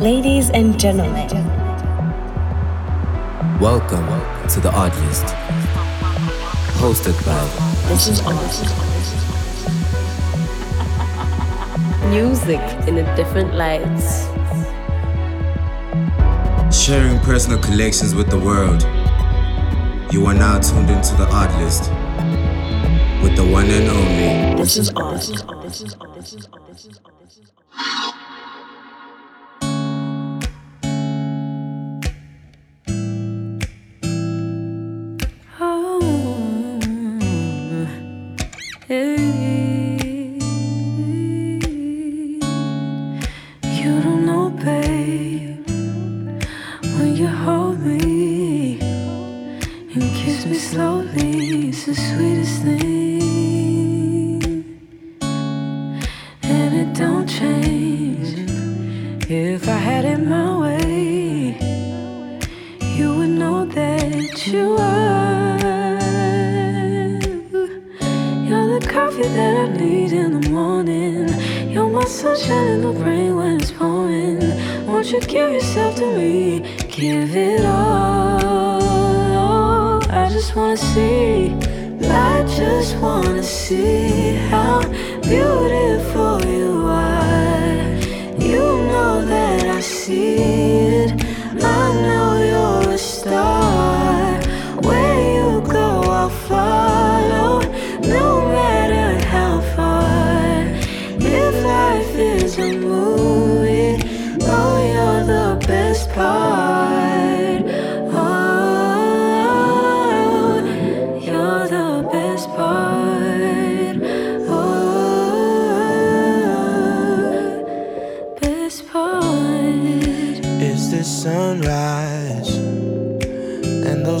Ladies and gentlemen, welcome to the Odd List, hosted by This is Odd. Music in a different light. Sharing personal collections with the world. You are now tuned into the Odd List with the one and only. This is Odd.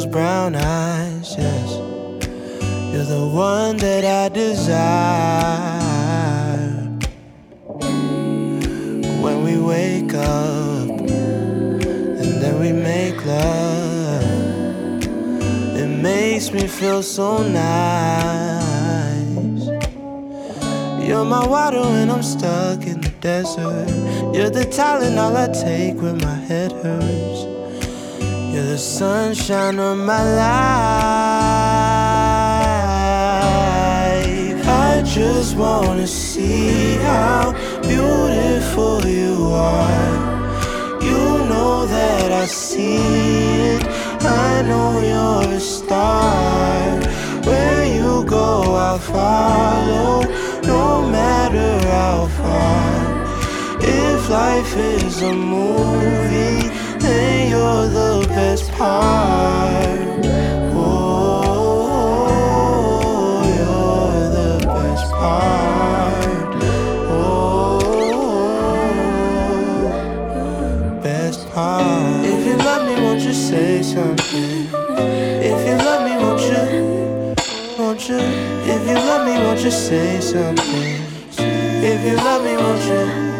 Those brown eyes? Yes, you're the one that I desire. When we wake up and then we make love, it makes me feel so nice. You're my water when I'm stuck in the desert. You're the talent all I take when my head hurts. You're the sunshine of my life. I just wanna see how beautiful you are. You know that I see it. I know you're a star. Where you go, I'll follow, no matter how far. If life is a movie, then you're the best part. Oh, you're the best part. Oh, best part. If you love me, won't you say something? If you love me, won't you? Won't you? If you love me, won't you say something? If you love me, won't you?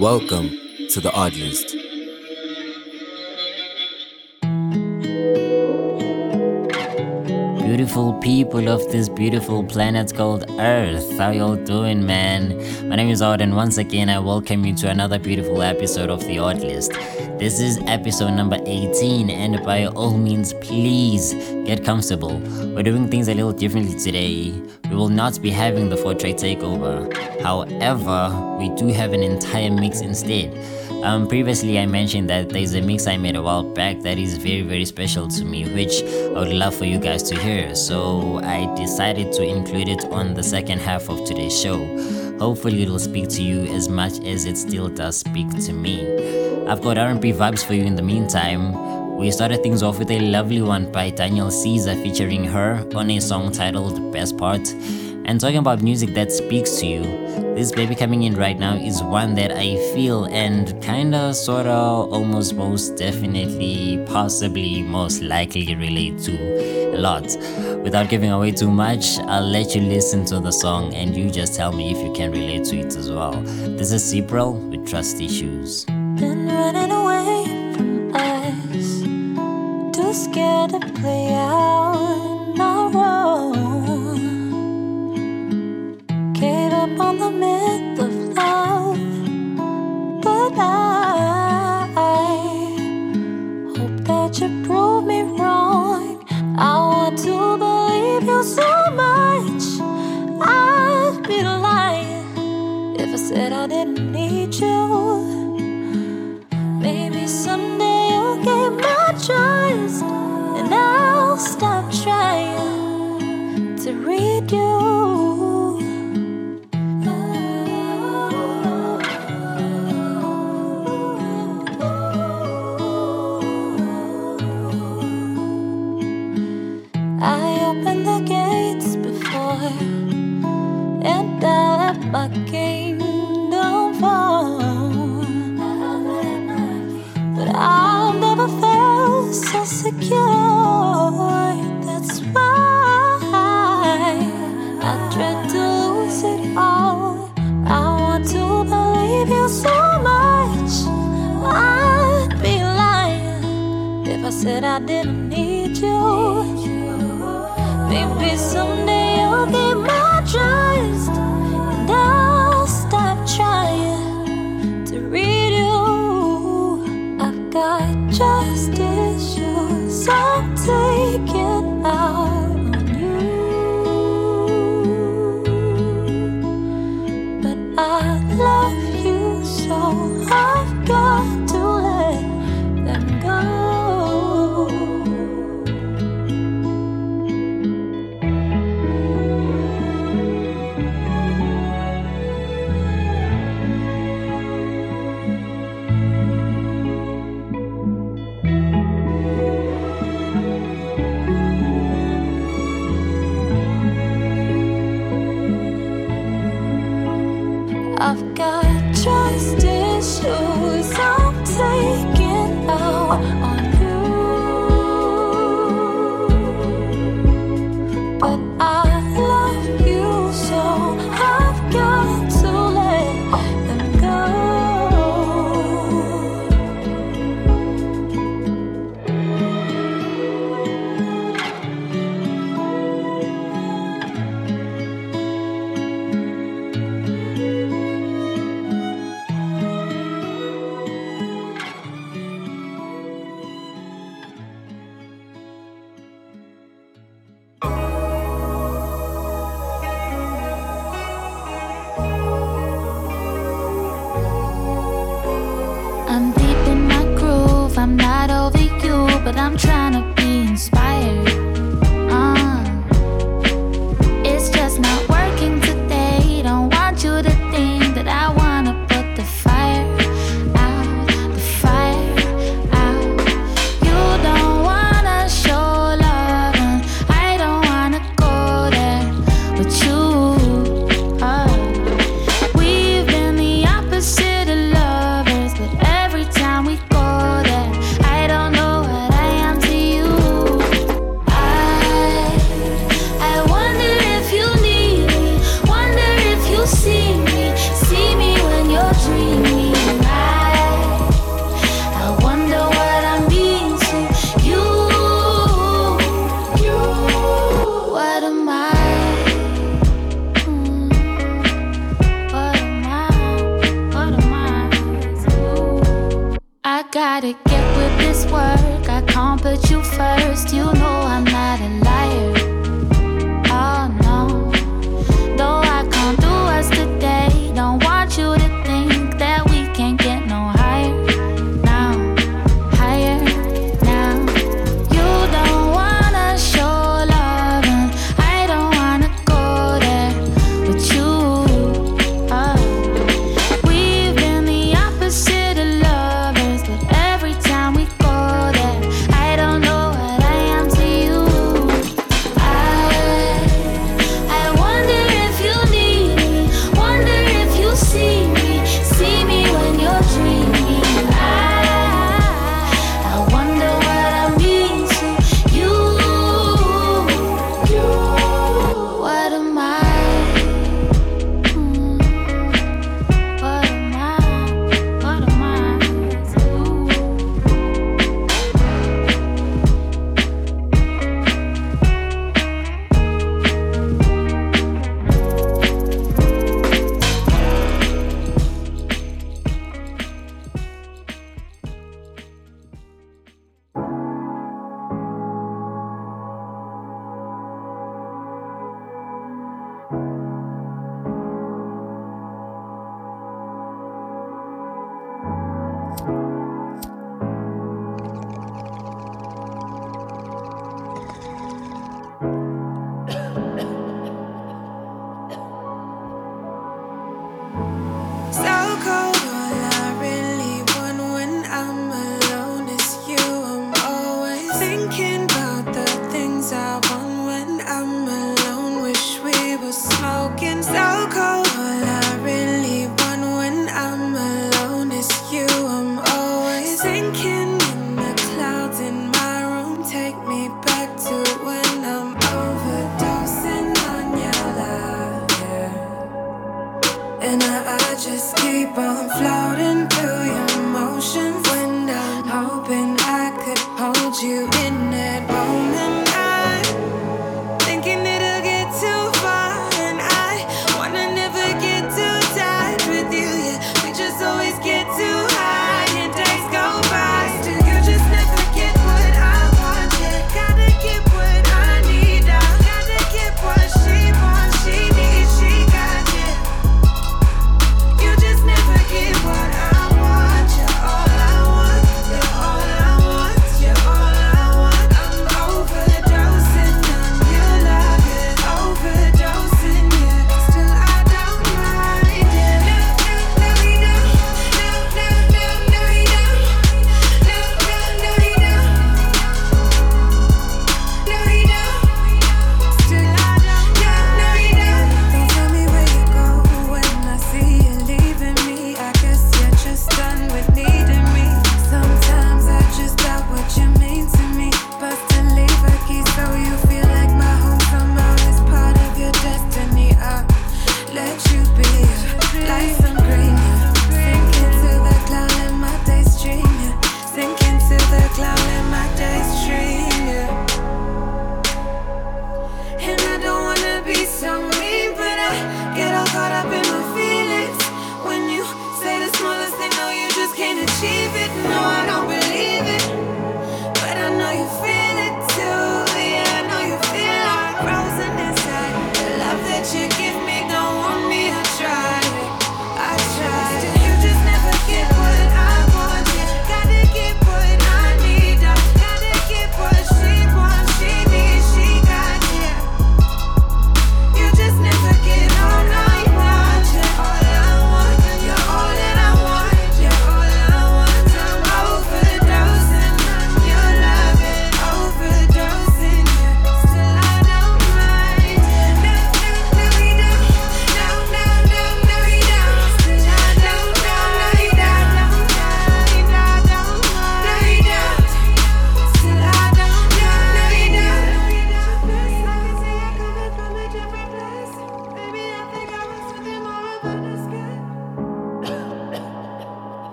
Welcome to the Odd List. Beautiful people of this beautiful planet called Earth. How y'all doing, man? My name is Odd, and once again, I welcome you to another beautiful episode of The Odd List. This is episode number 18, and by all means, please get comfortable. We're doing things a little differently today. We will not be having the four track takeover. However, we do have an entire mix instead. Um, previously, I mentioned that there's a mix I made a while back that is very, very special to me, which I would love for you guys to hear. So I decided to include it on the second half of today's show. Hopefully it'll speak to you as much as it still does speak to me. I've got R&B vibes for you in the meantime. We started things off with a lovely one by Daniel Caesar featuring H.E.R. on a song titled Best Part. And talking about music that speaks to you, this baby coming in right now is one that I feel and kinda, sorta, almost, most definitely, possibly, most likely relate to a lot. Without giving away too much, I'll let you listen to the song and you just tell me if you can relate to it as well. This is Cipro with Trust Issues. Been running away from us, too scared to play out our role. Gave up on the myth. so much. I'd be lying if I said I didn't need you. Maybe someday you'll get my trust, and I'll stop trying to read you. I didn't need you. Maybe some.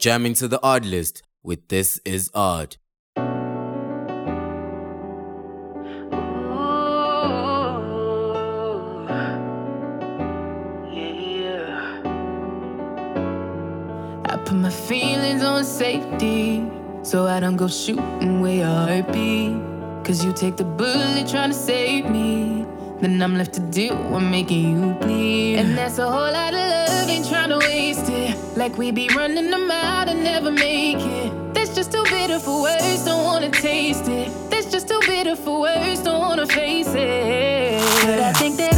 jamming to the odd list with This Is Odd. Oh, put my feelings on safety so I don't go shooting where your heart be. Cause you take the bullet trying to save me. Then I'm left to do I'm making you bleed. And that's a whole lot of love, ain't trying to waste it. Like we be running them out and never make it. That's just too bitter for words, don't wanna taste it. That's just too bitter for words, don't wanna face it. But I think that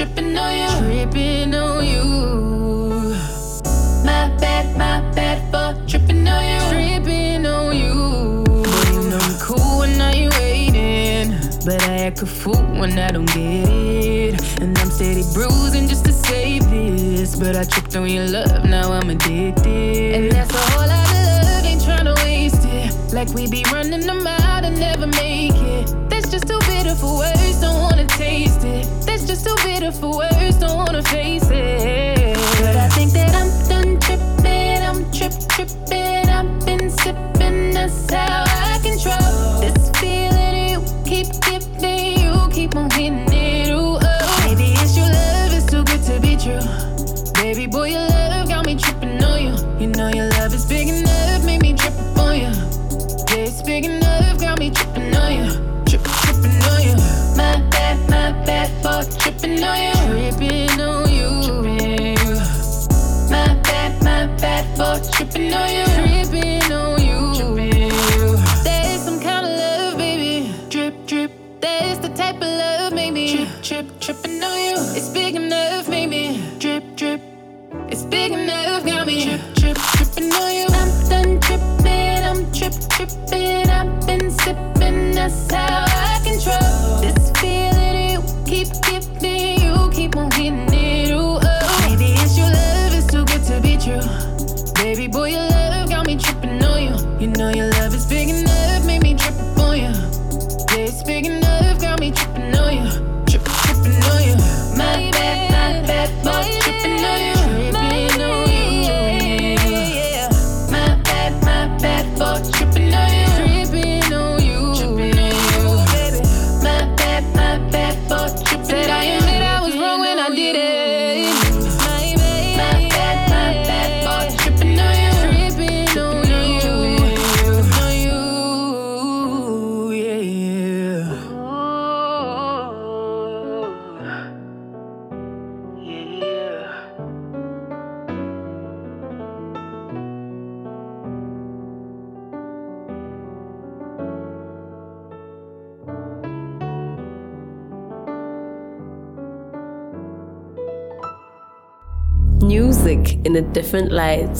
tripping on you. Tripping on you. My bad, my bad for tripping on you. Tripping on you. You know I'm cool when I ain't waiting, but I act a fool when I don't get it, and I'm steady bruising just to save this. But I tripped on your love, now I'm addicted, and that's a whole lot of love. Ain't trying to waste it, like we be running them out and never make it. That's just too bitter for words. Don't just too bitter for words, don't wanna face it. But I in a different light.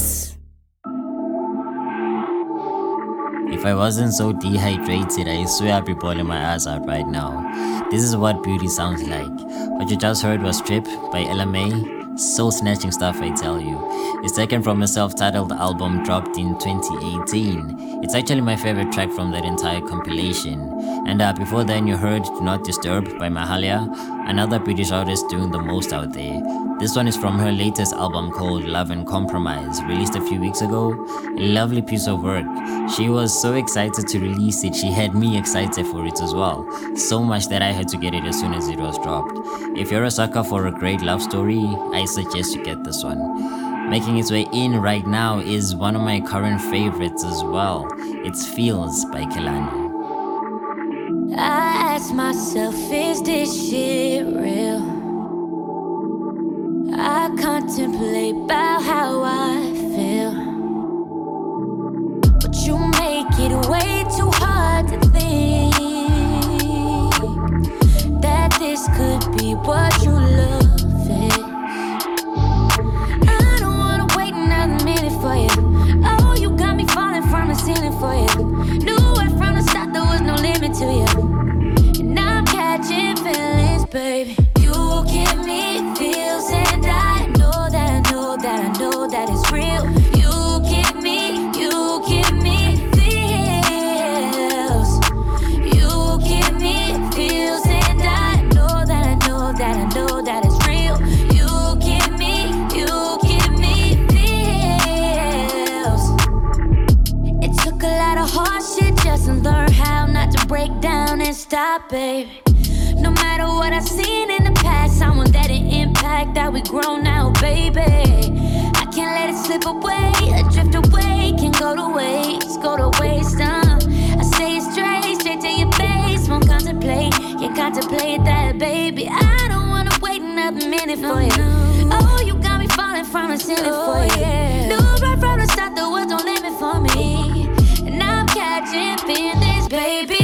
If I wasn't so dehydrated, I swear I'd be boiling my eyes out right now. This is what beauty sounds like. What you just heard was Trip by Ella Mai soul snatching stuff, I tell you. It's taken from a self titled album dropped in 2018. It's actually my favorite track from that entire compilation. And uh, before then, you heard Do Not Disturb by Mahalia, another British artist doing the most out there. This one is from her latest album called Love and Compromise, released a few weeks ago. A lovely piece of work. She was so excited to release it, she had me excited for it as well. So much that I had to get it as soon as it was dropped. If you're a sucker for a great love story, I suggest you get this one. Making its way in right now is one of my current favorites as well. It's Feels by Kehlani. I ask myself, is this shit real? I contemplate about how I feel. But you make it way too hard to think that this could be what you love for you. Knew right from the start there was no limit to you. And I'm catching feelings, baby. Baby. No matter what I've seen in the past, I want that impact that we grow now, baby. I can't let it slip away, drift away, can go to waste, go to waste. Uh. I say it straight, straight to your face, won't contemplate, can't contemplate that, baby. I don't wanna wait another minute for you. Oh, you got me falling from the ceiling for you. Knew right from the start there was no limit for me, and I'm catching feelings, baby.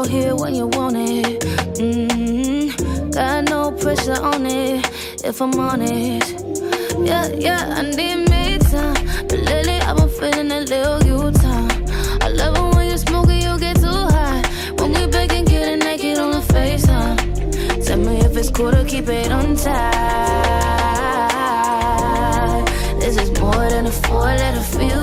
All here when you want it. mm Got no pressure on it, if I'm honest. Yeah, yeah, I need me time, but lately I've been feeling a little you time. I love it when you smoke and you get too high. When we back and get naked on the FaceTime. Tell me if it's cool to keep it on tight. This is more than a four, let it feel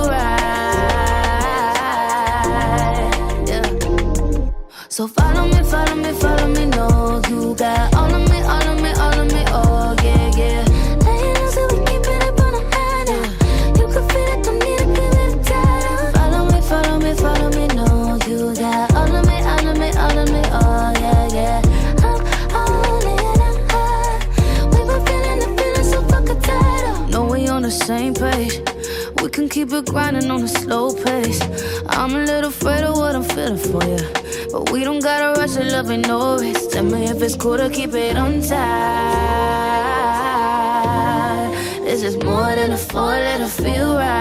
keep it grinding on a slow pace. I'm a little afraid of what I'm feeling for you. But we don't gotta rush it, love ain't no race. Tell me if it's cool to keep it on tight. This is more than a let it feel right.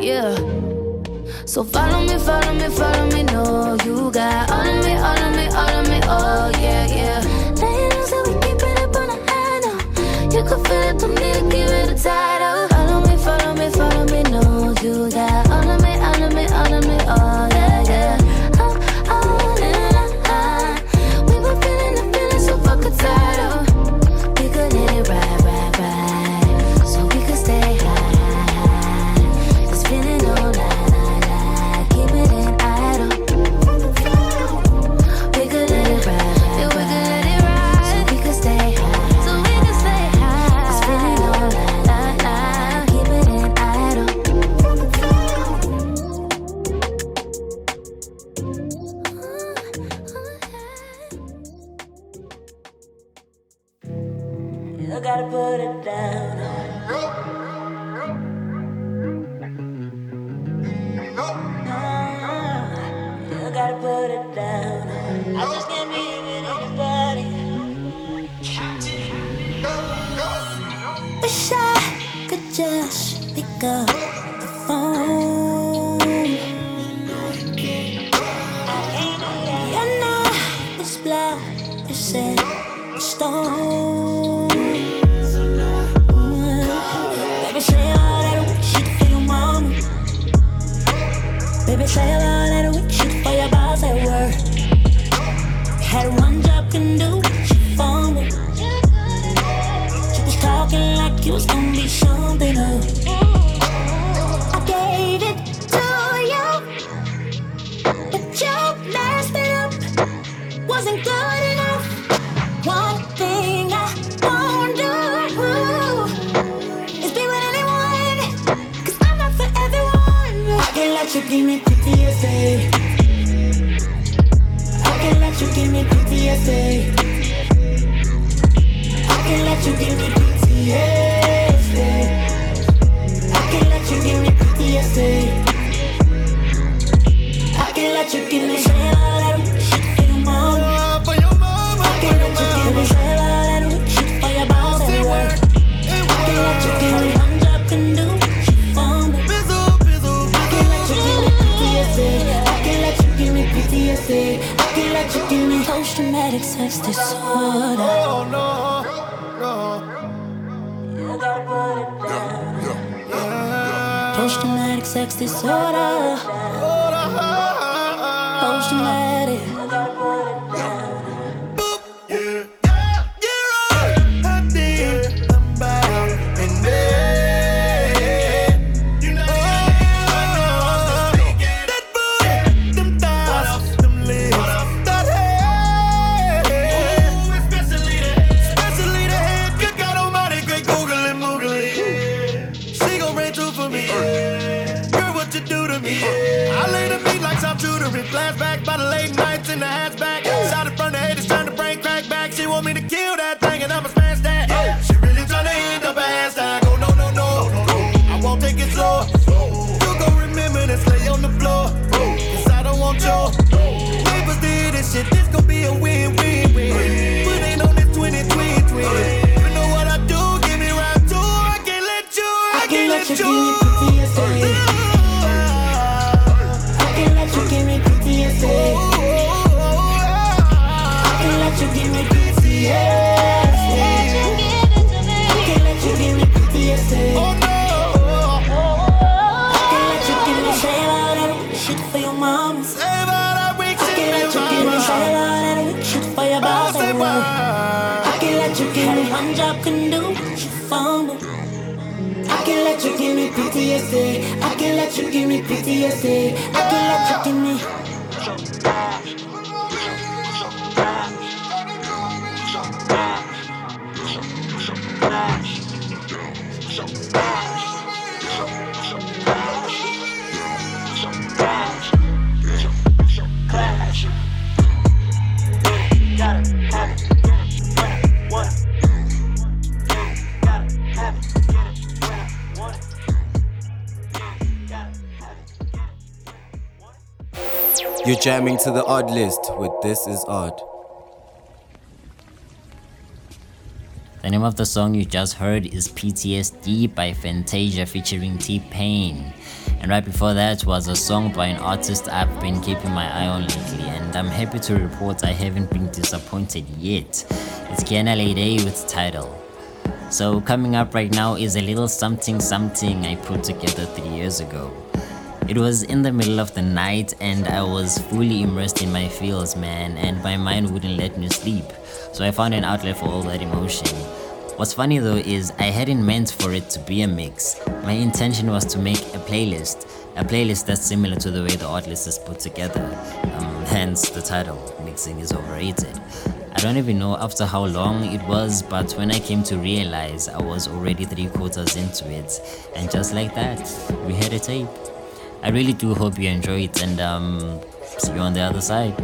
Yeah. So follow me, follow me, follow me, give Oh, traumatic sex disorder. Oh, no, no. You got yeah, yeah, yeah. Post traumatic sex disorder. Post traumatic. I can let you me. You're jamming to the Oddlist with This Is Odd. The name of the song you just heard is PTSD by Fantasia featuring T Pain. And right before that was a song by an artist I've been keeping my eye on lately, and I'm happy to report I haven't been disappointed yet. It's Kiana Lede with title. So, coming up right now is a little something something I put together three years ago. It was in the middle of the night and I was fully immersed in my feels, man, and my mind wouldn't let me sleep. So I found an outlet for all that emotion. What's funny though is I hadn't meant for it to be a mix. My intention was to make a playlist, a playlist that's similar to the way the Oddlist is put together. Um, hence the title, Mixing is Overrated. I don't even know after how long it was, but when I came to realize, I was already three quarters into it. And just like that, we had a tape. I really do hope you enjoy it and um, see you on the other side.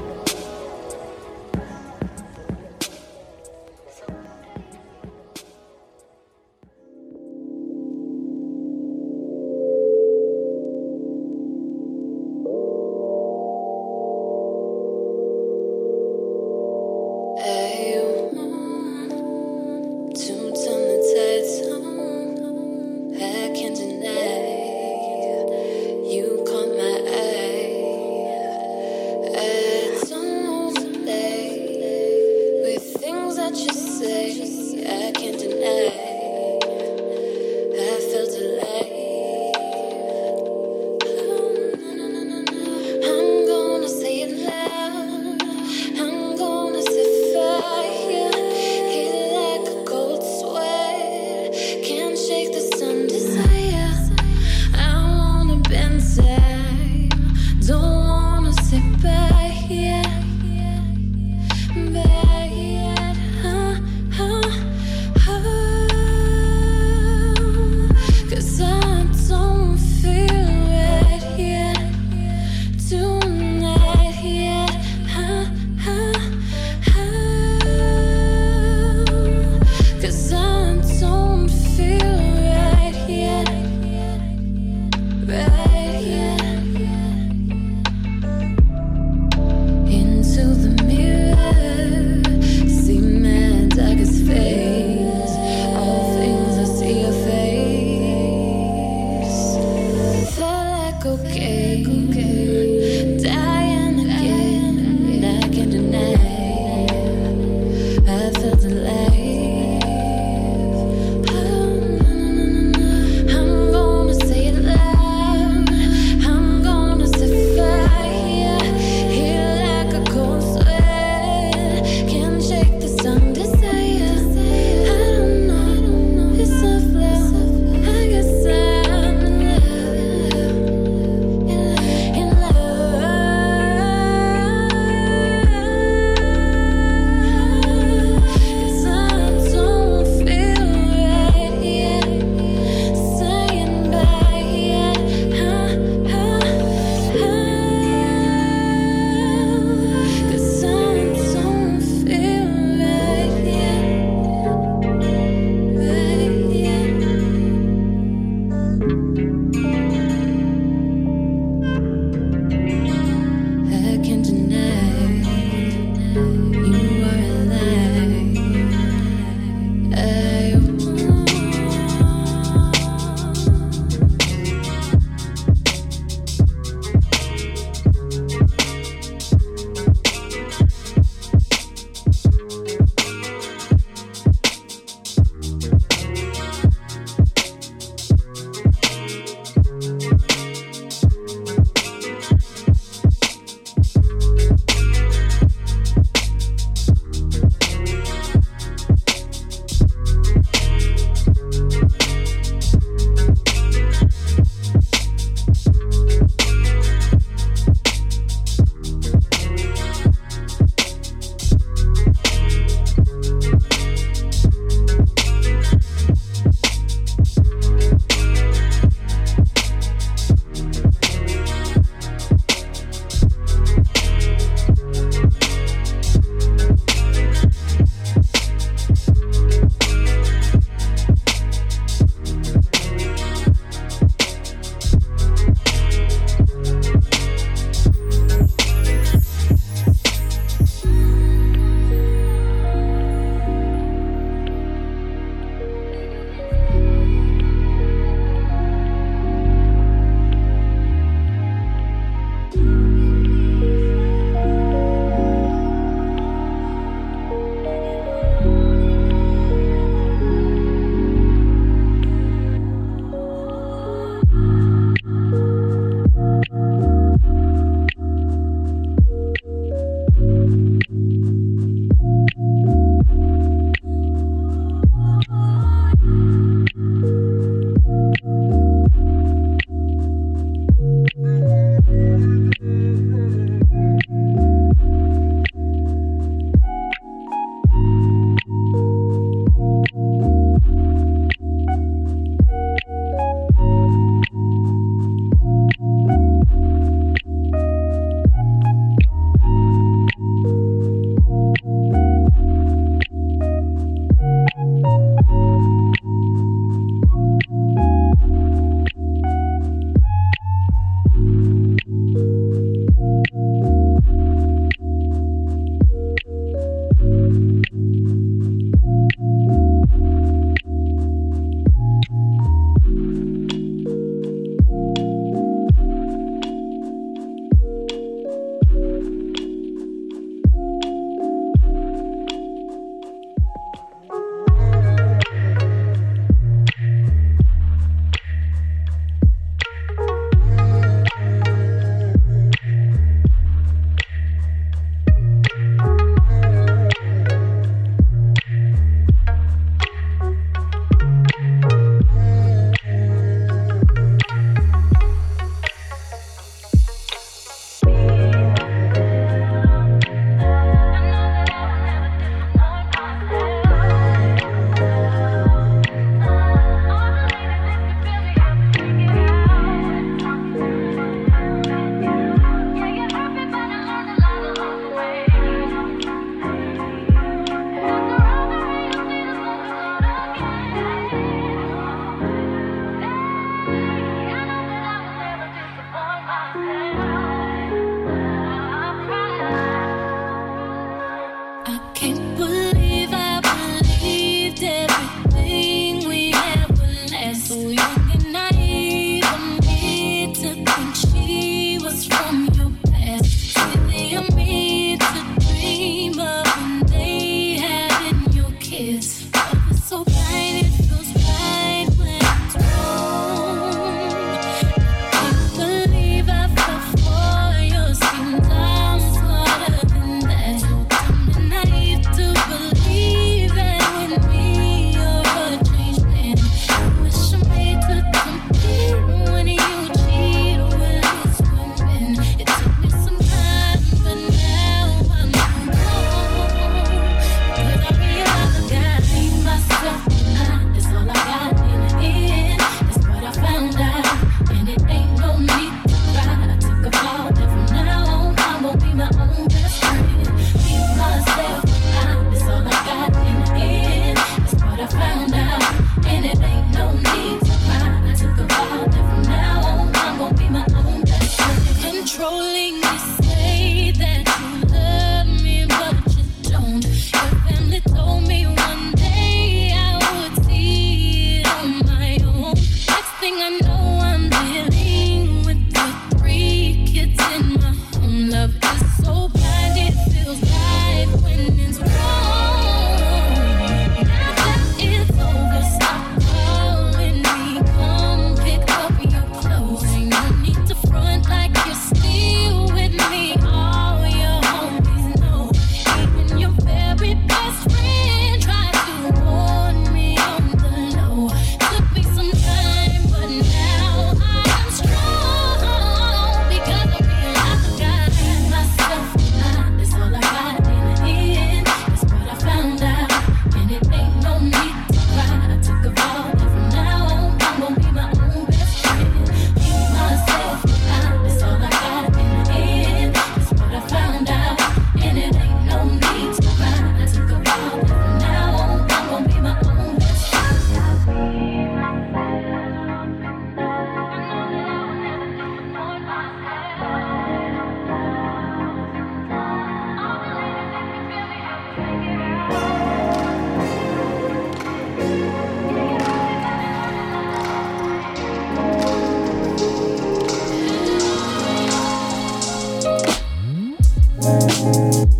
Thank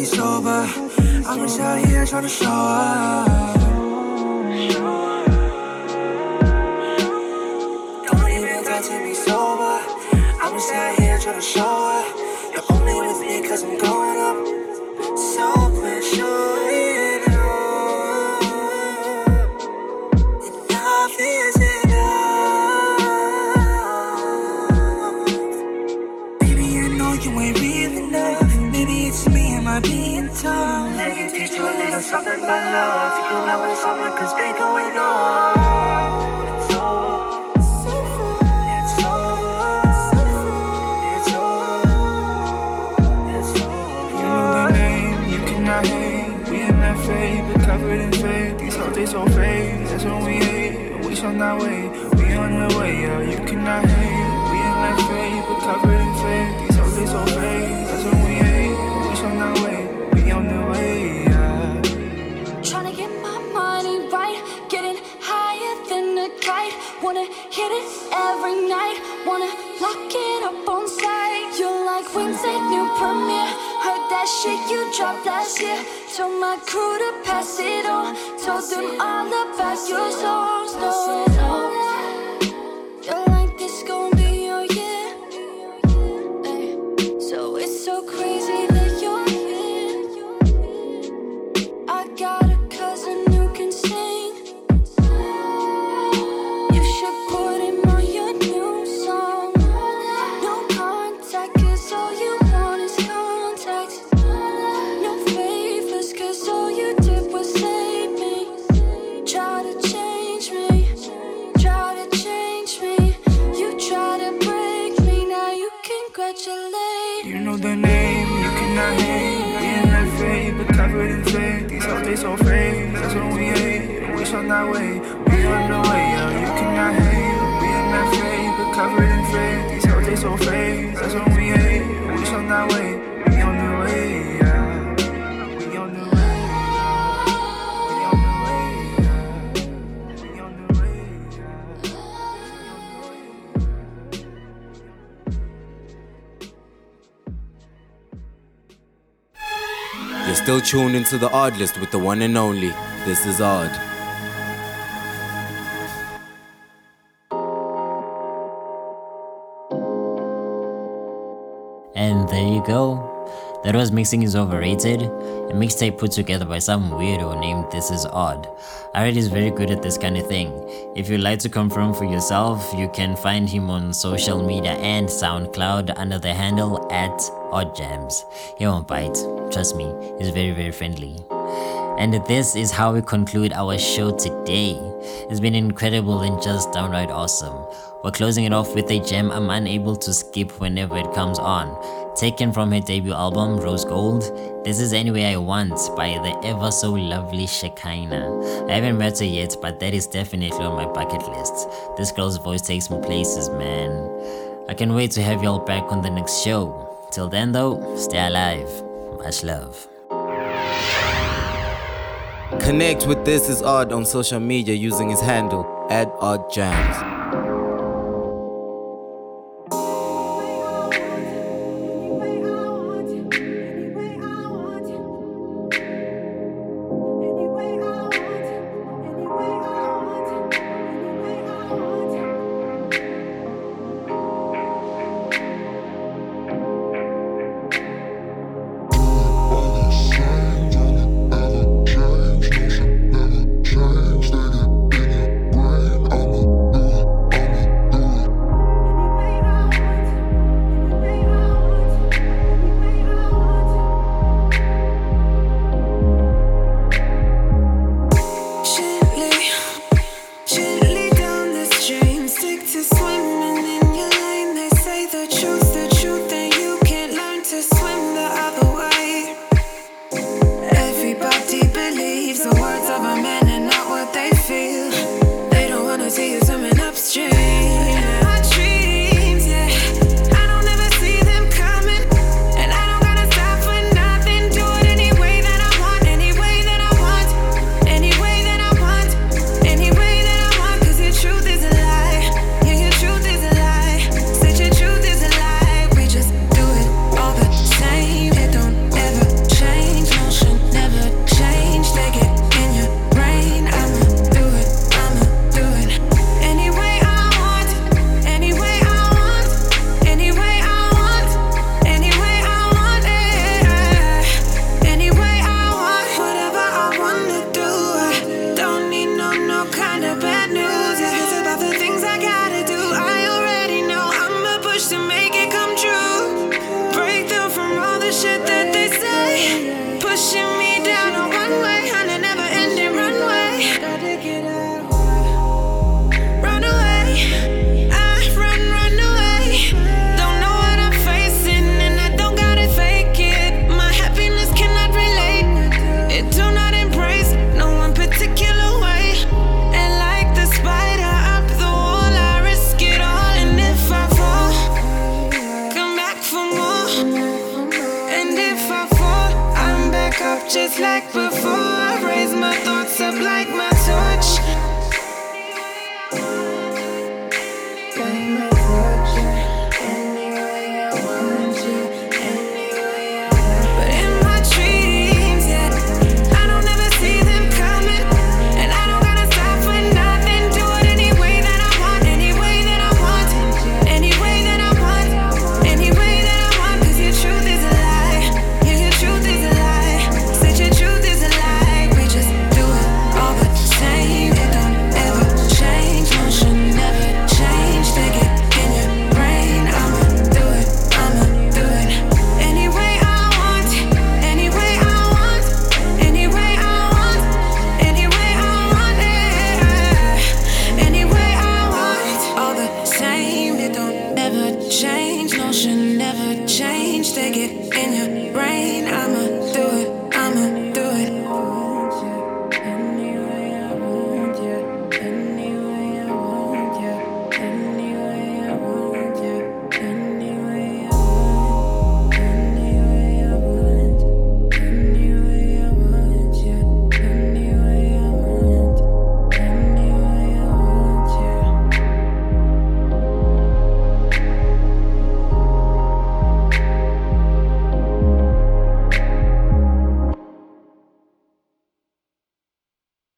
be sober. I'm just out here trying to show up. Don't even talk to me sober. I'm just out here trying to show up. Us something but love. You know it's something cause going on. You fade, but fade. So fake. That's when we hate. We shall not wait. We on the way, yeah. You cannot hate. We in that fade, but covered in fade. These they so fake. That's when. We kite. Wanna hit it every night, wanna lock it up on sight. You're like Wednesday, new premiere. Heard that shit you dropped last year. Told my crew to pass it on. Told them all about your songs. Into the Oddlist with the one and only. This is Odd. And there you go. That was Mixing is Overrated, a mixtape put together by some weirdo named This Is Odd. Alright is very good at this kind of thing. If you'd like to confirm for yourself, you can find him on social media and SoundCloud under the handle at OddJams. He won't bite. Trust me, he's very, very friendly. And this is how we conclude our show today. It's been incredible and just downright awesome. We're closing it off with a gem I'm unable to skip whenever it comes on. Taken from her debut album, Rose Gold, this is Anyway I Want by the ever so lovely Shekhinah. I haven't met her yet, but that is definitely on my bucket list. This girl's voice takes me places, man. I can't wait to have y'all back on the next show. Till then, though, stay alive. Much love. Connect with This Is Odd on social media using his handle at OddJams.